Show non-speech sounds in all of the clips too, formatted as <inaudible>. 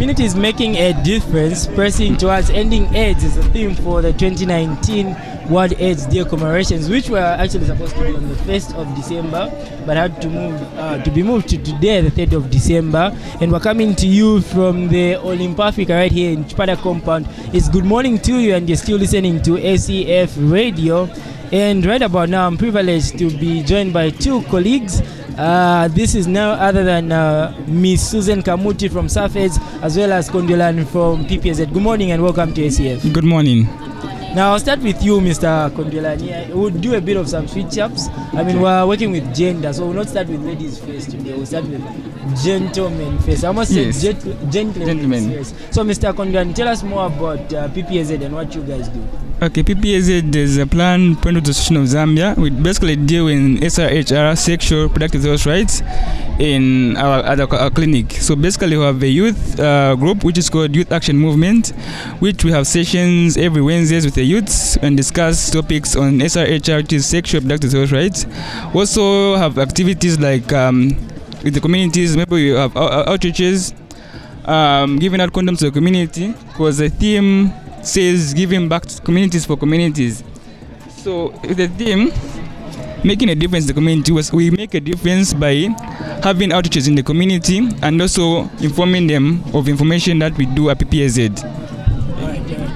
Communities making a difference, pressing towards ending AIDS is the theme for the 2019 World AIDS Day commemorations, which were actually supposed to be on the 1st of December, but had to move uh, to be moved to today, the 3rd of December. And we're coming to you from the Olympifica right here in Chipata compound. It's good morning to you, and you're still listening to ACF Radio. And right about now, I'm privileged to be joined by two colleagues. Uh, this is no other than uh, Miss Susan Kamuti from SAfAIDS, as well as Kondolan from PPZ. Good morning and welcome to ACF. Good morning. Now, I'll start with you, Mr. Kondwelani. We'll do a bit of some switch ups. I mean, we're working with gender, so we'll not start with ladies first today. We'll start with gentlemen first. I must Yes. said gent- gentlemen, Gentlemen. first. So, Mr. Kondwelani, tell us more about uh, PPZ and what you guys do. Okay, PPAZ is a Planned Parenthood Association of Zambia. We basically deal in SRHR, sexual reproductive health rights, in our, at our, our clinic. So basically, we have a youth uh, group which is called Youth Action Movement, which we have sessions every Wednesdays with the youths and discuss topics on SRHR, which is sexual reproductive health rights. Also have activities like um, with the communities. Maybe we have out- out- outreaches, um, giving out condoms to the community because the theme says giving back to communities for communities. So the theme making a difference in the community was we make a difference by having outreaches in the community and also informing them of information that we do at PPAZ.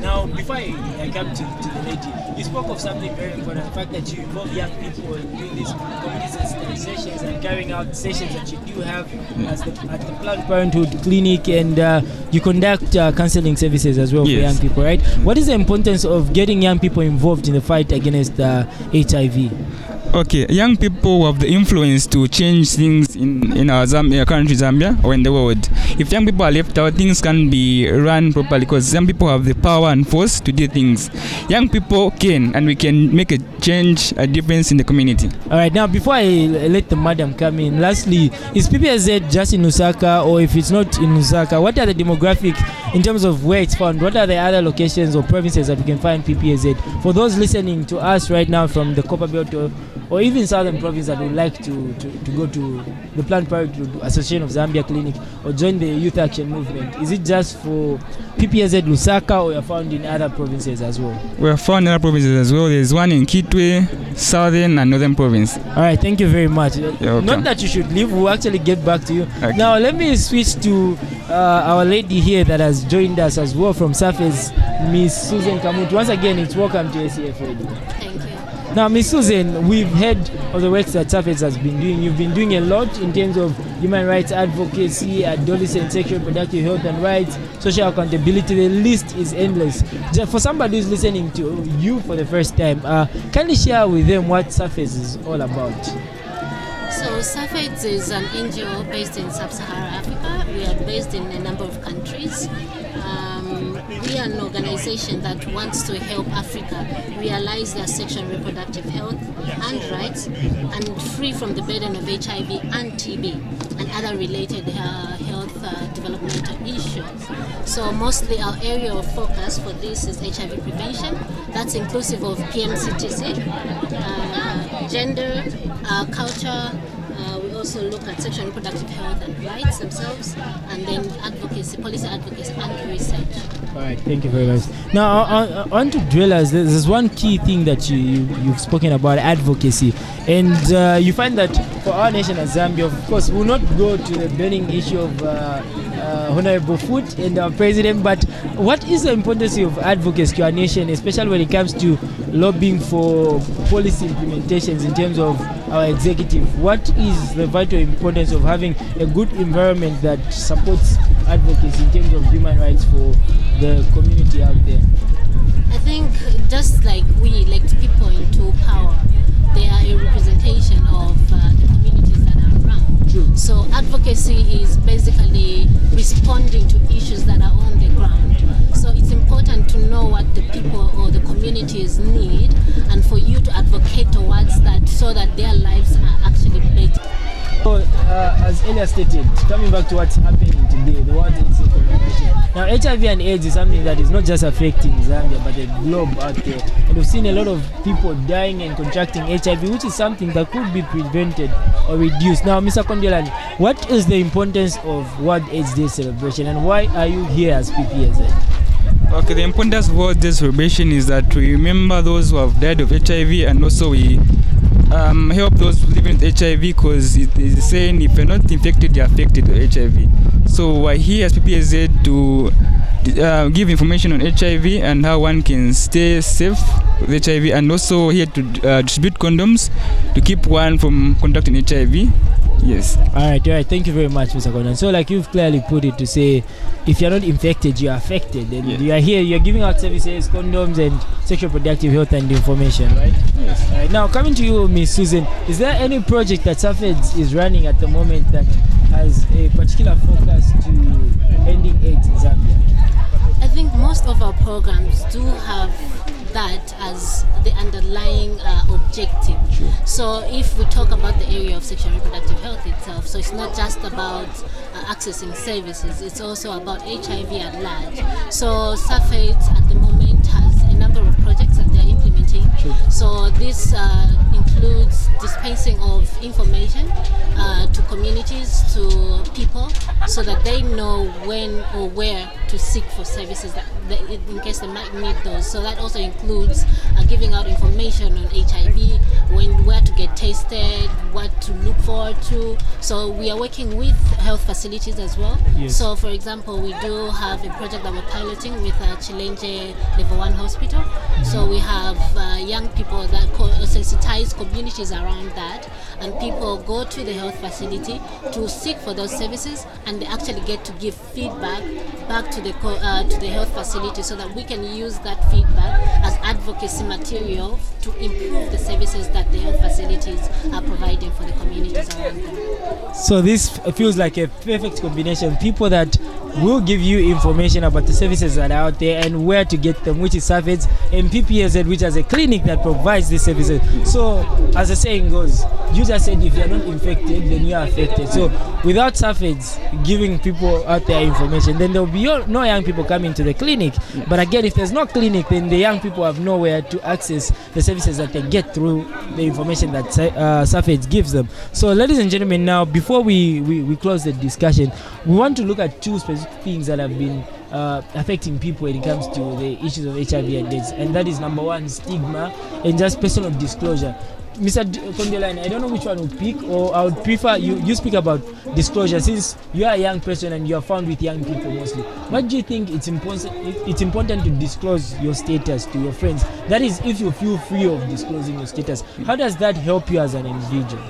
Now before I, I come to, to the lady, you spoke of something very important the fact that you involve young people in doing these community sensitizations and carrying out sessions that you do have as the, at the Planned Parenthood clinic, and uh, you conduct uh, counseling services as well for young people, right? What is the importance of getting young people involved in the fight against uh, HIV? Okay, young people have the influence to change things in, in our Zambia, country Zambia or in the world. If young people are left out, things can be run properly because young people have the power and force to do things. Young people can, and we can make a change, a difference in the community. All right, now before I let the madam come in, lastly, is PPZ just in Lusaka, or if it's not in Lusaka, what are the demographic in terms of where it's found? What are the other locations or provinces that we can find PPZ? For those listening to us right now from the Copper Belt or, or even Southern Province that would like to, to, to go to the Planned Parenthood Association of Zambia Clinic or join the Youth Action Movement, is it just for PPZ Lusaka or you're found in other provinces as well? We are found in other provinces as well. There's one in Kitwe, Southern and Northern Province. All right, thank you very much. Welcome. Not that you should leave, we'll actually get back to you. Okay. Now, let me switch to uh, our lady here that has joined us as well from SAfAIDS, Miss Susan Kamut. Once again, it's welcome to ACF Radio. Thank you. Now, Miss Susan, we've heard of the work that SAfAIDS has been doing. You've been doing a lot in terms of human rights advocacy, adolescent sexual reproductive health and rights, social accountability. The list is endless. Just for somebody who's listening to you for the first time, uh, kindly share with them what SAfAIDS is all about. So SAfAIDS is an NGO based in Sub-Saharan Africa. We are based in a number of countries. Um, we are an organization that wants to help Africa realize their sexual reproductive health and rights and free from the burden of HIV and TB and other related uh, health uh, developmental issues. So mostly our area of focus for this is HIV prevention. That's inclusive of PMCTC, uh, gender, uh, culture. Uh, we also look at sexual reproductive health and rights themselves, and then advocacy, policy advocacy, and research. All right, thank you very much. Now, I, I, I want to dwellers. There's one key thing that you, you you've spoken about advocacy, and uh, you find that for our nation as Zambia, of course, we will not go to the burning issue of uh, uh, honorable Foote and our president. But what is the importance of advocacy to our nation, especially when it comes to lobbying for policy implementations in terms of our executive? What is the vital importance of having a good environment that supports advocacy in terms of human rights for the community out there? I think just like we elect people into power, they are a representation of uh, the around. So advocacy is basically responding to issues that are on the ground. So it's important to know what the people or the communities need and for you to advocate towards that so that their lives are actually better. So, uh, as earlier stated, coming back to what's happening today, the World AIDS. Now, HIV and AIDS is something that is not just affecting Zambia, but the globe out there. And we've seen a lot of people dying and contracting HIV, which is something that could be prevented or reduced. Now, Mr. Kondelan, what is the importance of World AIDS Day celebration, and why are you here as PPSA? Okay, the importance of World Day celebration is that we remember those who have died of HIV and also we um, help those living with HIV because it is saying if you're not infected, you're affected with HIV. So we're here as PPAZ to uh, give information on HIV and how one can stay safe with HIV and also here to uh, distribute condoms to keep one from contracting HIV. Yes. All right, all right. Thank you very much, Mr. Conan. So, like you've clearly put it, to say if you're not infected, you're affected. And Yeah. you are here, you're giving out services, condoms, and sexual reproductive health and information, right? Yes. All right. Now, coming to you, Miss Susan, is there any project that SAfAIDS is running at the moment that has a particular focus to ending AIDS in Zambia? I think most of our programs do have that as the underlying uh, objective. So, if we talk about the area of sexual reproductive health itself, so it's not just about uh, accessing services, it's also about HIV at large. So, SAFED at the moment has a number of projects that they're implementing. Sure. So, this uh, includes dispensing of information uh, to communities, to people, so that they know when or where to seek for services that, that in case they might need those. So that also includes uh, giving out information on HIV, when where to get tested, what to look forward to. So we are working with health facilities as well. Yes. So for example, we do have a project that we're piloting with uh, Chilenje Level One Hospital. So we have uh, young people that co- sensitize communities around that, and people go to the health facility to seek for those services, and they actually get to give feedback back to the uh, to the health facility, so that we can use that feedback as advocacy material to improve the services that the health facilities are providing for the communities around them. So this feels like a perfect combination. People that will give you information about the services that are out there and where to get them, which is SAfAIDS, and PPSZ, which is a clinic that provides these services. So, as the saying goes, you just said if you're not infected, then you are affected. So, without SAfAIDS giving people out there information, then there will be no young people coming to the clinic. But again, if there's no clinic, then the young people have nowhere to access the services that they get through the information that uh, SAfAIDS gives them. So, ladies and gentlemen, now before we, we, we close the discussion, we want to look at two specific things that have been uh, affecting people when it comes to the issues of HIV and AIDS, and that is number one, stigma and just personal disclosure. Mr. Kondwelani, I don't know which one would pick, or I would prefer you, you speak about disclosure since you are a young person and you are found with young people mostly. What do you think it's important, it's important to disclose your status to your friends? That is, if you feel free of disclosing your status, how does that help you as an individual?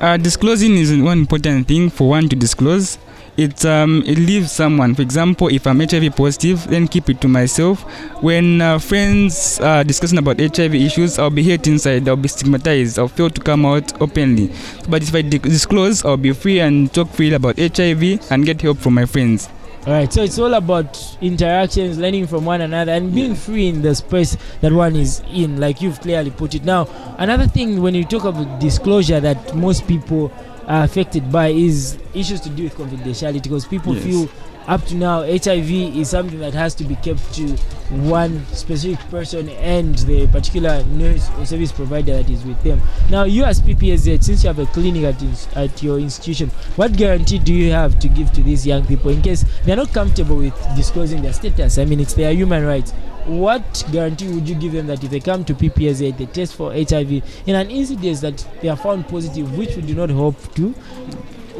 Uh, disclosing is one important thing for one to disclose. It um it leaves someone. For example, if I'm HIV positive, then keep it to myself. When uh, friends are discussing about HIV issues, I'll be hurt inside. I'll be stigmatized. I'll fail to come out openly. But if I di- disclose, I'll be free and talk freely about HIV and get help from my friends. All right, so it's all about interactions, learning from one another, and being free in the space that one is in, like you've clearly put it. Now, another thing when you talk about disclosure that most people are affected by is issues to do with confidentiality because people Yes. feel up to now HIV is something that has to be kept to one specific person and the particular nurse or service provider that is with them. Now, you as PPSZ, since you have a clinic at, ins- at your institution, what guarantee do you have to give to these young people in case they're not comfortable with disclosing their status? I mean, it's their human rights. What guarantee would you give them that if they come to PPSZ, they test for HIV in an incident that they are found positive, which we do not hope to?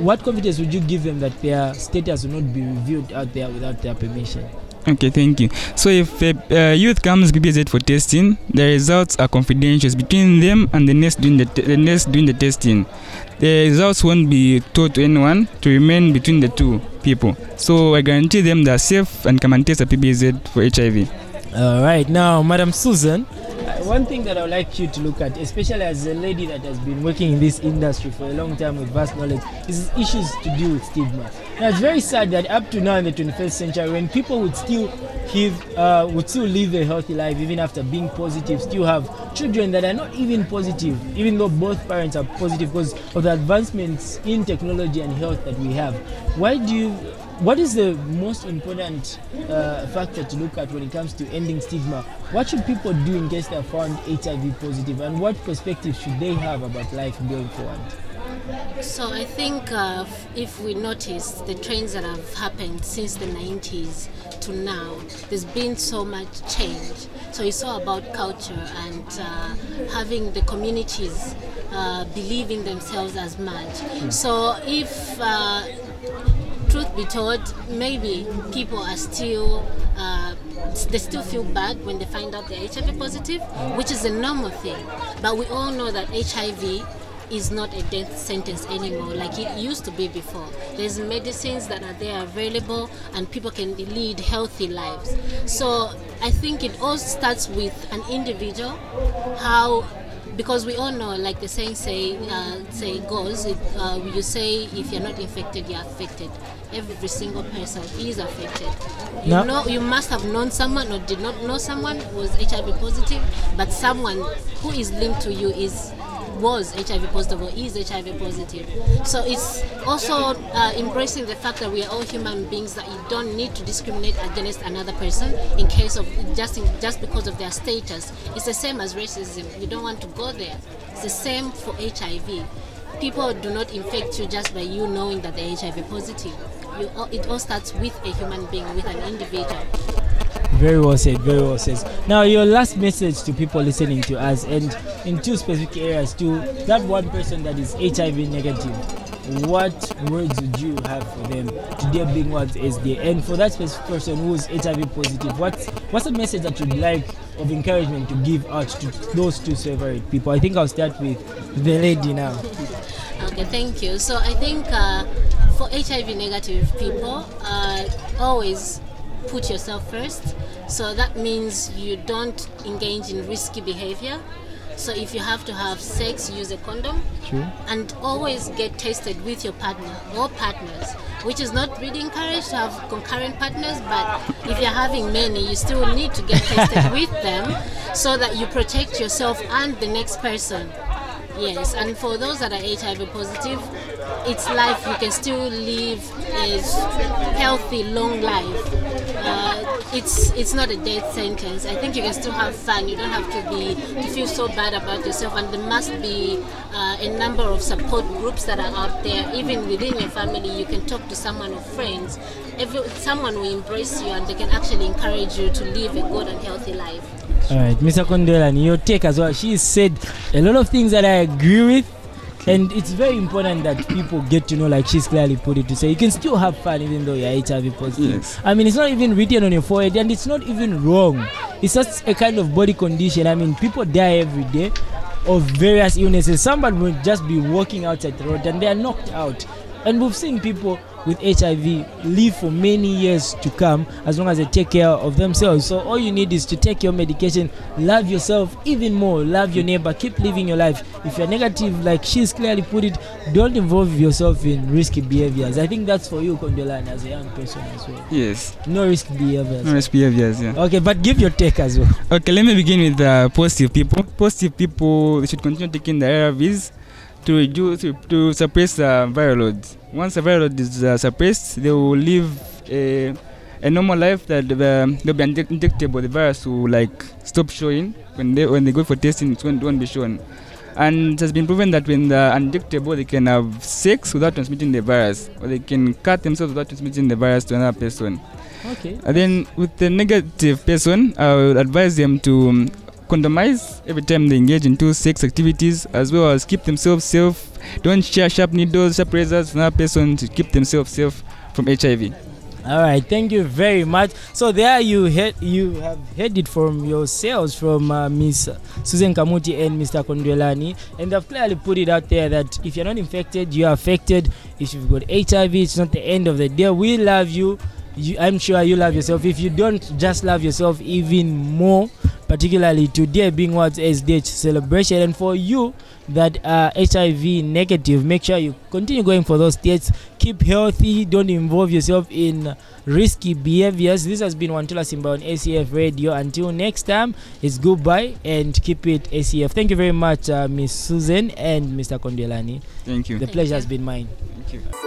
What confidence would you give them that their status will not be revealed out there without their permission? Okay, thank you. So if a uh, youth comes PPZ for testing, the results are confidential between them and the nurse doing the, the nurse doing the testing. The results won't be told to anyone to remain between the two people. So I guarantee them they are safe and come and test a PBZ for HIV. All right, now, Madam Susan, uh, one thing that I would like you to look at, especially as a lady that has been working in this industry for a long time with vast knowledge, is issues to do with stigma. Now, it's very sad that up to now in the 21st century, when people would still give uh, would still live a healthy life even after being positive still have children that are not even positive even though both parents are positive because of the advancements in technology and health that we have why do you what is the most important uh, factor to look at when it comes to ending stigma what should people do in case they're found hiv positive and what perspective should they have about life going forward So I think uh, if we notice the trends that have happened since the 90s to now, there's been so much change. So it's all about culture and uh, having the communities uh, believe in themselves as much. So if uh, truth be told, maybe people are still uh, they still feel bad when they find out they're HIV positive, which is a normal thing. But we all know that HIV is not a death sentence anymore like it used to be before. There's medicines that are there available and people can lead healthy lives. So I think it all starts with an individual, how because we all know, like the saying say uh, say goes, it, uh, you say if you're not infected, you're affected. Every single person is affected. You Now- know, you must have known someone or did not know someone who was HIV positive, but someone who is linked to you is was HIV positive or is HIV positive. So it's also uh, embracing the fact that we are all human beings that you don't need to discriminate against another person in case of just in, just because of their status. It's the same as racism. You don't want to go there. It's the same for HIV. People do not infect you just by you knowing that they're HIV positive. You, all- it all starts with a human being, with an individual. Very well said, very well said. Now, your last message to people listening to us, and in two specific areas, to that one person that is HIV negative, what words would you have for them today being what is there? And for that specific person who is HIV positive, what's, what's the message that you'd like of encouragement to give out to those two separate people? I think I'll start with the lady now. Okay, thank you. So I think uh, for HIV negative people, uh, always put yourself first. So that means you don't engage in risky behavior. So if you have to have sex, use a condom. True. And always get tested with your partner or partners, which is not really encouraged to have concurrent partners, but if you're having many, you still need to get tested <laughs> with them so that you protect yourself and the next person. Yes, and for those that are HIV positive, it's life. You can still live a healthy, long life. Uh, it's it's not a death sentence. I think you can still have fun. You don't have to be to feel so bad about yourself. And there must be uh, a number of support groups that are out there. Even within your family, you can talk to someone or friends. Every, someone will embrace you and they can actually encourage you to live a good and healthy life. All right, Mr. Kondola, your take as well. She said a lot of things that I agree with. And it's very important that people get to know, like she's clearly put it, to say you can still have fun even though you're HIV positive. Yes. I mean, it's not even written on your forehead, and it's not even wrong. It's just a kind of body condition. I mean, people die every day of various illnesses. Somebody will just be walking outside the road and they are knocked out. And we've seen people with HIV live for many years to come as long as they take care of themselves. So all you need is to take your medication, love yourself even more, love your neighbor, keep living your life. If you're negative, like she's clearly put it, don't involve yourself in risky behaviors. I think that's for you, Kondolan, as a young person as well. Yes. No risky behaviors. No risk behaviors, yeah. Okay, but give your take as well. Okay, let me begin with uh, positive people. Positive people should continue taking the ARVs to reduce to, to suppress uh, viral load. Once the viral is uh, suppressed, they will live a, a normal life that the, they'll be undetectable. The virus will like stop showing when they when they go for testing. It won't, won't be shown. And it has been proven that when they're undetectable, they can have sex without transmitting the virus, or they can cut themselves without transmitting the virus to another person. Okay. And then with the negative person, I would advise them to um, condomize every time they engage into sex activities, as well as keep themselves safe. Don't share sharp needles, sharp razors another person to keep themselves safe from HIV. All right, thank you very much. So there you heard, you have heard it from yourselves from uh, Miss Susan Kamuti and Mr. Kondwelani, and they've clearly put it out there that if you're not infected, you're affected. If you've got HIV, it's not the end of the day. We love you. you I'm sure you love yourself. If you don't, just love yourself even more. Particularly today being what SDH celebration, and for you that are HIV negative, make sure you continue going for those tests keep healthy don't involve yourself in risky behaviors this has been wantula simba on acf radio until next time it's goodbye and keep it acf thank you very much uh, miss susan and mr kondwelani Thank you. the Thank pleasure you. has been mine Thank you.